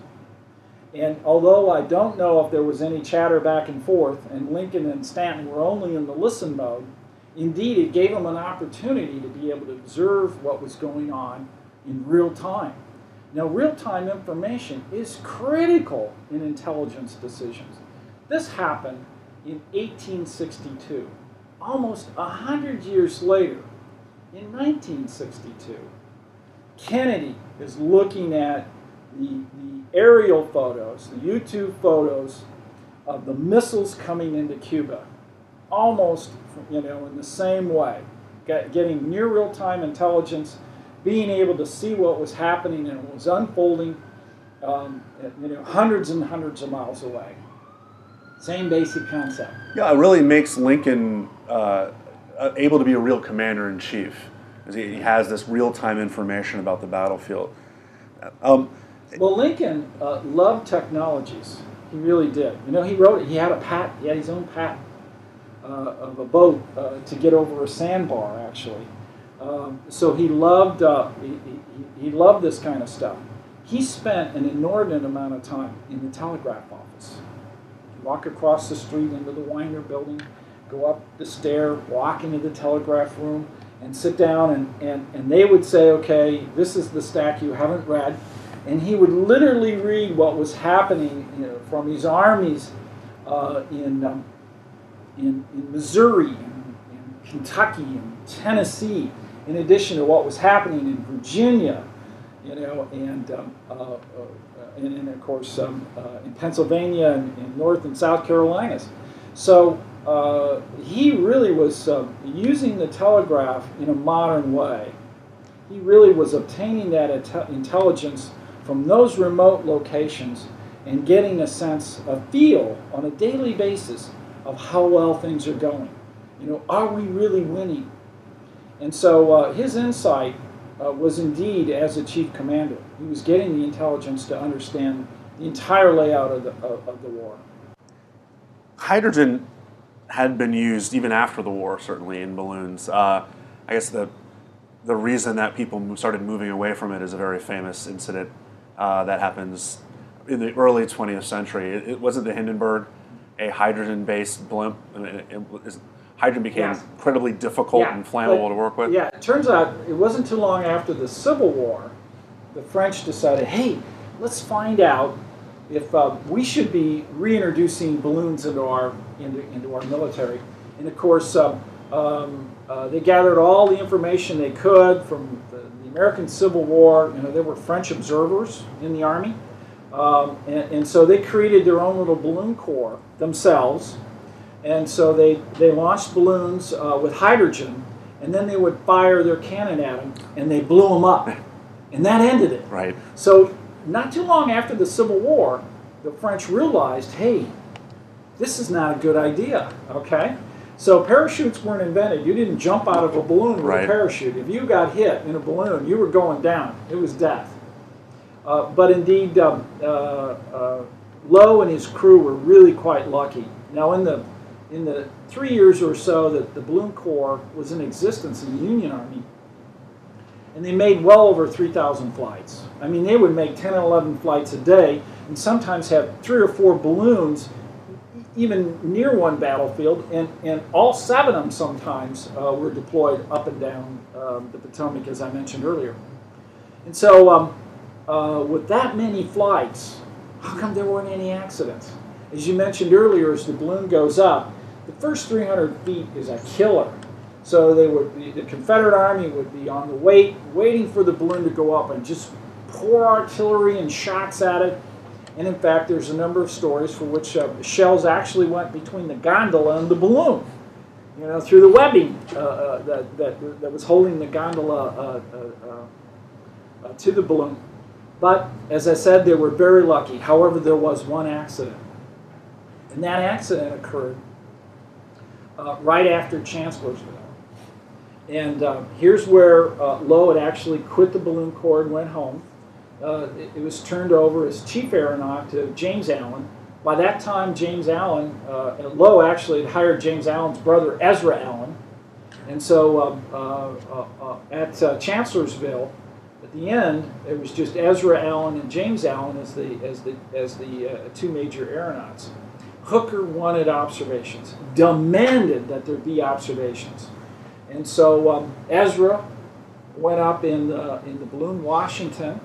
And although I don't know if there was any chatter back and forth, and Lincoln and Stanton were only in the listen mode, indeed it gave them an opportunity to be able to observe what was going on in real time. Now, real time information is critical in intelligence decisions. This happened in 1862. Almost 100 years later, in 1962, Kennedy is looking at the, the aerial photos, the U-2 photos of the missiles coming into Cuba, almost you know in the same way, getting near real-time intelligence, being able to see what was happening and was unfolding, um, you know, hundreds and hundreds of miles away. Same basic concept. Yeah, it really makes Lincoln uh, able to be a real commander in chief. He has this real-time information about the battlefield. Um, well, Lincoln uh, loved technologies. He really did. You know, he wrote it. He had a patent. He had his own patent uh, of a boat uh, to get over a sandbar, actually. Um, so he loved uh, he, he, he, loved this kind of stuff. He spent an inordinate amount of time in the telegraph office. Walk across the street into the Weiner building, go up the stair, walk into the telegraph room, and sit down, and, and, and they would say, okay, this is the stack you haven't read and he would literally read what was happening you know, from his armies uh, in, um, in, in Missouri, and in Kentucky, and Tennessee, in addition to what was happening in Virginia, you know, and um, uh, uh, and, and, of course um, uh, in Pennsylvania and in North and South Carolinas. So uh, he really was uh, using the telegraph in a modern way. He really was obtaining that intelligence from those remote locations and getting a sense, a feel on a daily basis of how well things are going. You know, are we really winning? And so uh, his insight uh, was indeed as a chief commander. He was getting the intelligence to understand the entire layout of the, of, of the war. Hydrogen had been used even after the war, certainly in balloons. Uh, I guess the the reason that people started moving away from it is a very famous incident uh, that happens in the early 20th century. It, it wasn't the Hindenburg, a hydrogen-based blimp. It, it, hydrogen became incredibly difficult yeah, and flammable but, to work with. Yeah, it turns out it wasn't too long after the Civil War, the French decided, hey, let's find out if uh, we should be reintroducing balloons into our into, into our military. And of course, uh, um, uh, they gathered all the information they could from the, the, American Civil War. You know, there were French observers in the army, um, and, and, so they created their own little balloon corps themselves. And so they they launched balloons uh, with hydrogen, and then they would fire their cannon at them, and they blew them up, and that ended it. Right. So not too long after the Civil War, the French realized, hey, this is not a good idea, okay? So parachutes weren't invented. You didn't jump out of a balloon with right. a parachute. If you got hit in a balloon, you were going down. It was death. Uh, but indeed, um, uh, uh, Lowe and his crew were really quite lucky. Now, in the in the three years or so that the Balloon Corps was in existence in the Union Army, and they made well over 3,000 flights. I mean, they would make 10 and 11 flights a day, and sometimes have three or four balloons even near one battlefield, and, and all seven of them sometimes uh, were deployed up and down um, the Potomac, as I mentioned earlier. And so, um, uh, with that many flights, how come there weren't any accidents? As you mentioned earlier, as the balloon goes up, the first 300 feet is a killer. So they would, the Confederate Army would be on the wait, waiting for the balloon to go up, and just pour artillery and shots at it and in fact, there's a number of stories for which uh, shells actually went between the gondola and the balloon, you know, through the webbing uh, uh, that, that, that was holding the gondola uh, uh, uh, to the balloon. But as I said, they were very lucky. However, there was one accident. And that accident occurred right after Chancellorsville. And here's where Lowe had actually quit the balloon corps and went home uh, it, it, was turned over as chief aeronaut to James Allen. By that time, James Allen, uh, Lowe actually had hired James Allen's brother, Ezra Allen. And so um, uh, uh, uh, at Chancellorsville, at the end, it was just Ezra Allen and James Allen as the, as the, as the two major aeronauts. Hooker wanted observations, demanded that there be observations. And so um, Ezra went up in the, in the balloon Washington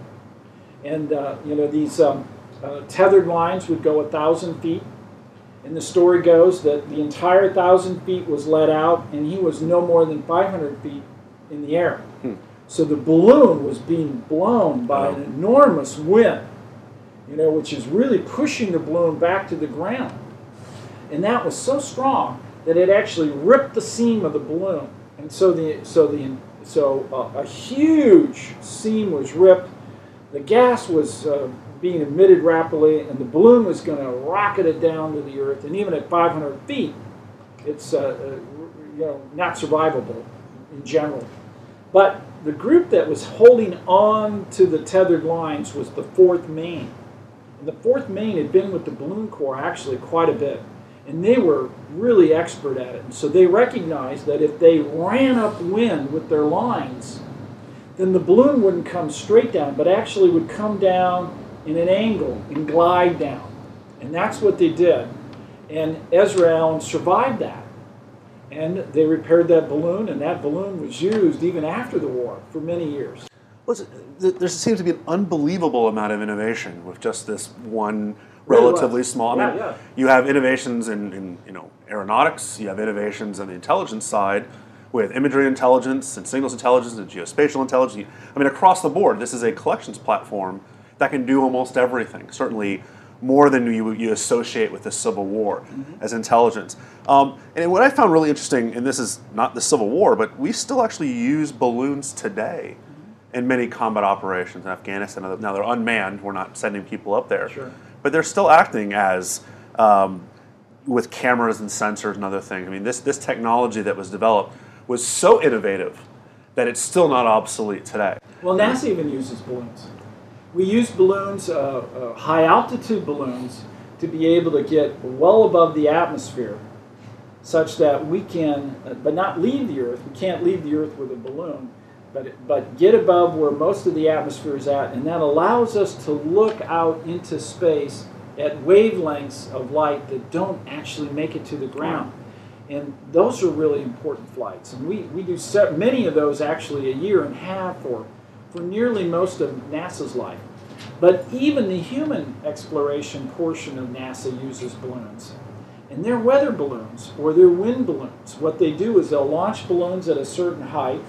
and uh, you know these um, uh, tethered lines would go a thousand feet. And the story goes that the entire thousand feet was let out, and he was no more than 500 feet in the air. Hmm. So the balloon was being blown by an enormous wind, you know, which is really pushing the balloon back to the ground. And that was so strong that it actually ripped the seam of the balloon. And so the so the so uh, a huge seam was ripped the gas was uh, being emitted rapidly, and the balloon was going to rocket it down to the Earth. And even at 500 feet, it's uh, uh, you know not survivable in general. But the group that was holding on to the tethered lines was the Fourth Maine. And the Fourth Maine had been with the Balloon Corps actually quite a bit, and they were really expert at it. And so they recognized that if they ran upwind with their lines, then the balloon wouldn't come straight down, but actually would come down in an angle and glide down. And that's what they did. And Ezra Allen survived that. And they repaired that balloon, and that balloon was used even after the war for many years. Listen, there seems to be an unbelievable amount of innovation with just this one relatively small. I mean, yeah, yeah. you have innovations in, in, you know aeronautics, you have innovations on the intelligence side, with imagery intelligence and signals intelligence and geospatial intelligence. I mean, across the board, this is a collections platform that can do almost everything. Certainly more than you, you associate with the Civil War mm-hmm. as intelligence. Um, and what I found really interesting, and this is not the Civil War, but we still actually use balloons today mm-hmm. in many combat operations in Afghanistan. Now they're unmanned; we're not sending people up there, sure. But they're still acting as um, with cameras and sensors and other things. I mean, this this technology that was developed was so innovative that it's still not obsolete today. Well, NASA even uses balloons we use balloons, uh, uh, high altitude balloons, to be able to get well above the atmosphere such that we can, uh, but not leave the Earth. We can't leave the Earth with a balloon, but, but get above where most of the atmosphere is at. And that allows us to look out into space at wavelengths of light that don't actually make it to the ground. And those are really important flights. And we, we do many of those actually a year and a half or for nearly most of NASA's life. But even the human exploration portion of NASA uses balloons. And they're weather balloons or they're wind balloons. What they do is they'll launch balloons at a certain height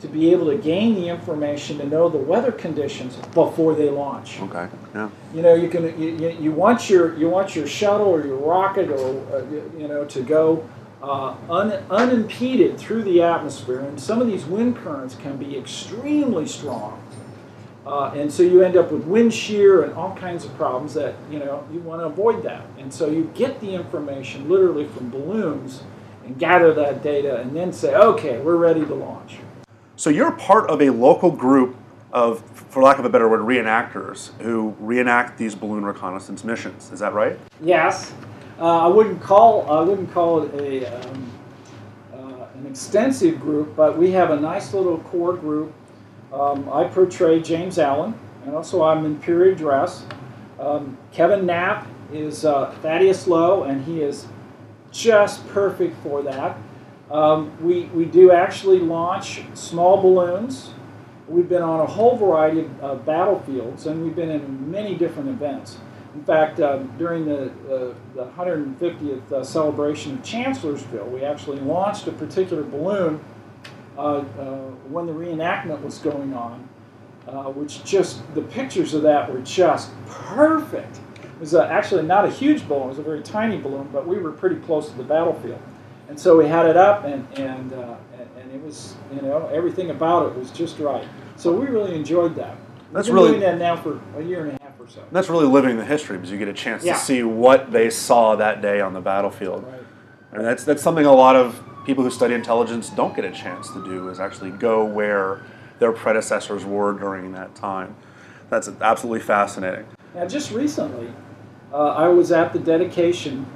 to be able to gain the information to know the weather conditions before they launch. Okay. Yeah. You know, you can you, you want your you want your shuttle or your rocket or uh, you know to go uh, un, unimpeded through the atmosphere, and some of these wind currents can be extremely strong. Uh, and so you end up with wind shear and all kinds of problems that you know you want to avoid that. And so you get the information literally from balloons and gather that data, and then say, okay, we're ready to launch. So you're part of a local group of, for lack of a better word, reenactors who reenact these balloon reconnaissance missions. Is that right? Yes. Uh, I wouldn't call I wouldn't call it a um, uh, an extensive group, but we have a nice little core group. Um, I portray James Allen, and also I'm in period dress. Um, Kevin Knapp is uh, Thaddeus Lowe, and he is just perfect for that. Um, we, we do actually launch small balloons. We've been on a whole variety of uh, battlefields, and we've been in many different events. In fact, uh, during the, uh, the 150th uh, celebration of Chancellorsville, we actually launched a particular balloon uh, uh, when the reenactment was going on, which just, the pictures of that were just perfect. It was actually not a huge balloon, it was a very tiny balloon, but we were pretty close to the battlefield. And so we had it up, and, and, and it was, you know, everything about it was just right. So we really enjoyed that. That's We've been really doing that now for a year and a half or so. That's really living the history because you get a chance yeah. to see what they saw that day on the battlefield. Right. And that's that's something a lot of people who study intelligence don't get a chance to do is actually go where their predecessors were during that time. That's absolutely fascinating. Now, just recently, uh, I was at the dedication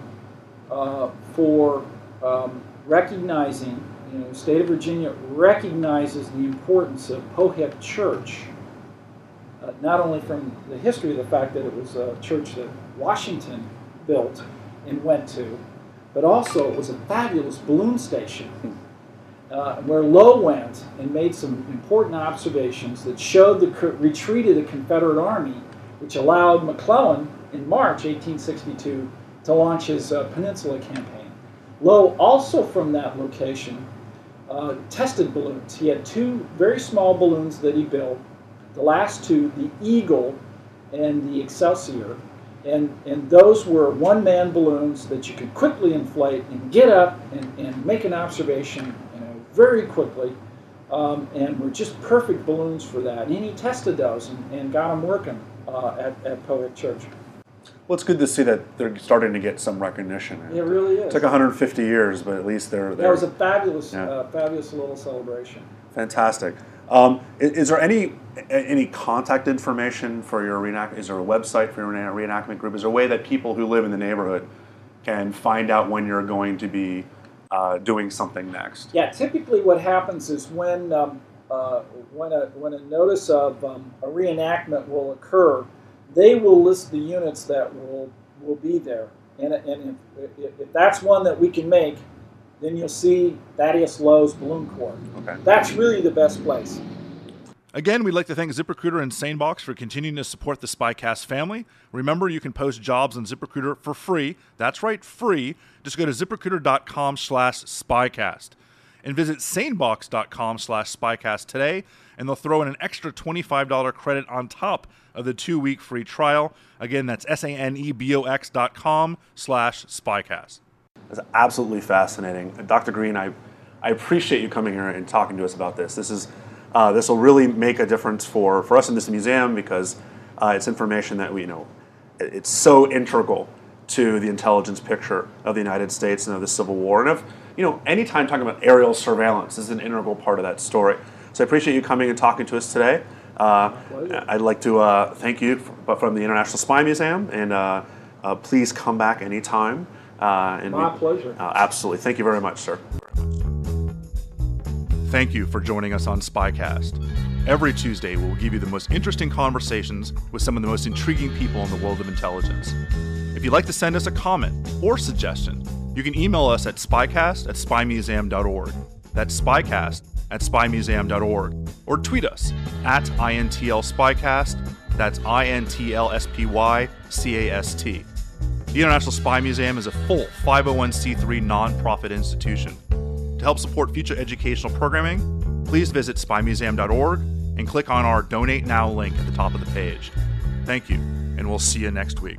uh, for um, recognizing, you know, the state of Virginia recognizes the importance of Pohick Church uh, not only from the history of the fact that it was a church that Washington built and went to, but also it was a fabulous balloon station uh, where Lowe went and made some important observations that showed the retreat of the Confederate Army, which allowed McClellan in March 1862 to launch his uh, Peninsula campaign. Lowe also from that location uh, tested balloons. He had two very small balloons that he built the last two, the Eagle and the Excelsior, and, and those were one-man balloons that you could quickly inflate and get up and, and make an observation you know, very quickly, um, and were just perfect balloons for that. And he tested those and, and got them working uh, at, at Pohick Church. Well, it's good to see that they're starting to get some recognition. It really is. It took 150 years, but at least they're. That was a fabulous, yeah. uh, fabulous little celebration. Fantastic. Um, is, is, there any any contact information for your reenactment? Is there a website for your reenactment group? Is there a way that people who live in the neighborhood can find out when you're going to be uh, doing something next? Yeah, typically what happens is when um, uh, when a when a notice of um, a reenactment will occur, they will list the units that will will be there, and, and if, if that's one that we can make, then you'll see Thaddeus Lowe's Balloon Corps. Okay. That's really the best place. Again, we'd like to thank ZipRecruiter and SaneBox for continuing to support the SpyCast family. Remember, you can post jobs on ZipRecruiter for free. That's right, free. Just go to ziprecruiter.com slash SpyCast. And visit sanebox.com slash spycast today, and they'll throw in an extra $25 credit on top of the two-week free trial. Again, that's S-A-N-E-B-O-X dot com slash spycast. that's absolutely fascinating. Dr. Green, I, I appreciate you coming here and talking to us about this. This is uh, this will really make a difference for, for us in this museum because uh, it's information that we you know it's so integral to the intelligence picture of the United States and of the Civil War. And if you know, anytime talking about aerial surveillance is an integral part of that story. So I appreciate you coming and talking to us today. Uh, I'd like to uh, thank you from the International Spy Museum, and uh, uh please come back anytime. Uh, and My we, pleasure. Uh, absolutely. Thank you very much, sir. Thank you for joining us on Spycast. Every Tuesday, we will give you the most interesting conversations with some of the most intriguing people in the world of intelligence. If you'd like to send us a comment or suggestion, you can email us at spycast at spymuseum.org. That's spycast at spymuseum.org. Or tweet us at INTL Spycast. That's I N T L S P Y C A S T. The International Spy Museum is a full 501c3 nonprofit institution. To help support future educational programming, please visit spymuseum.org and click on our Donate Now link at the top of the page. Thank you, and we'll see you next week.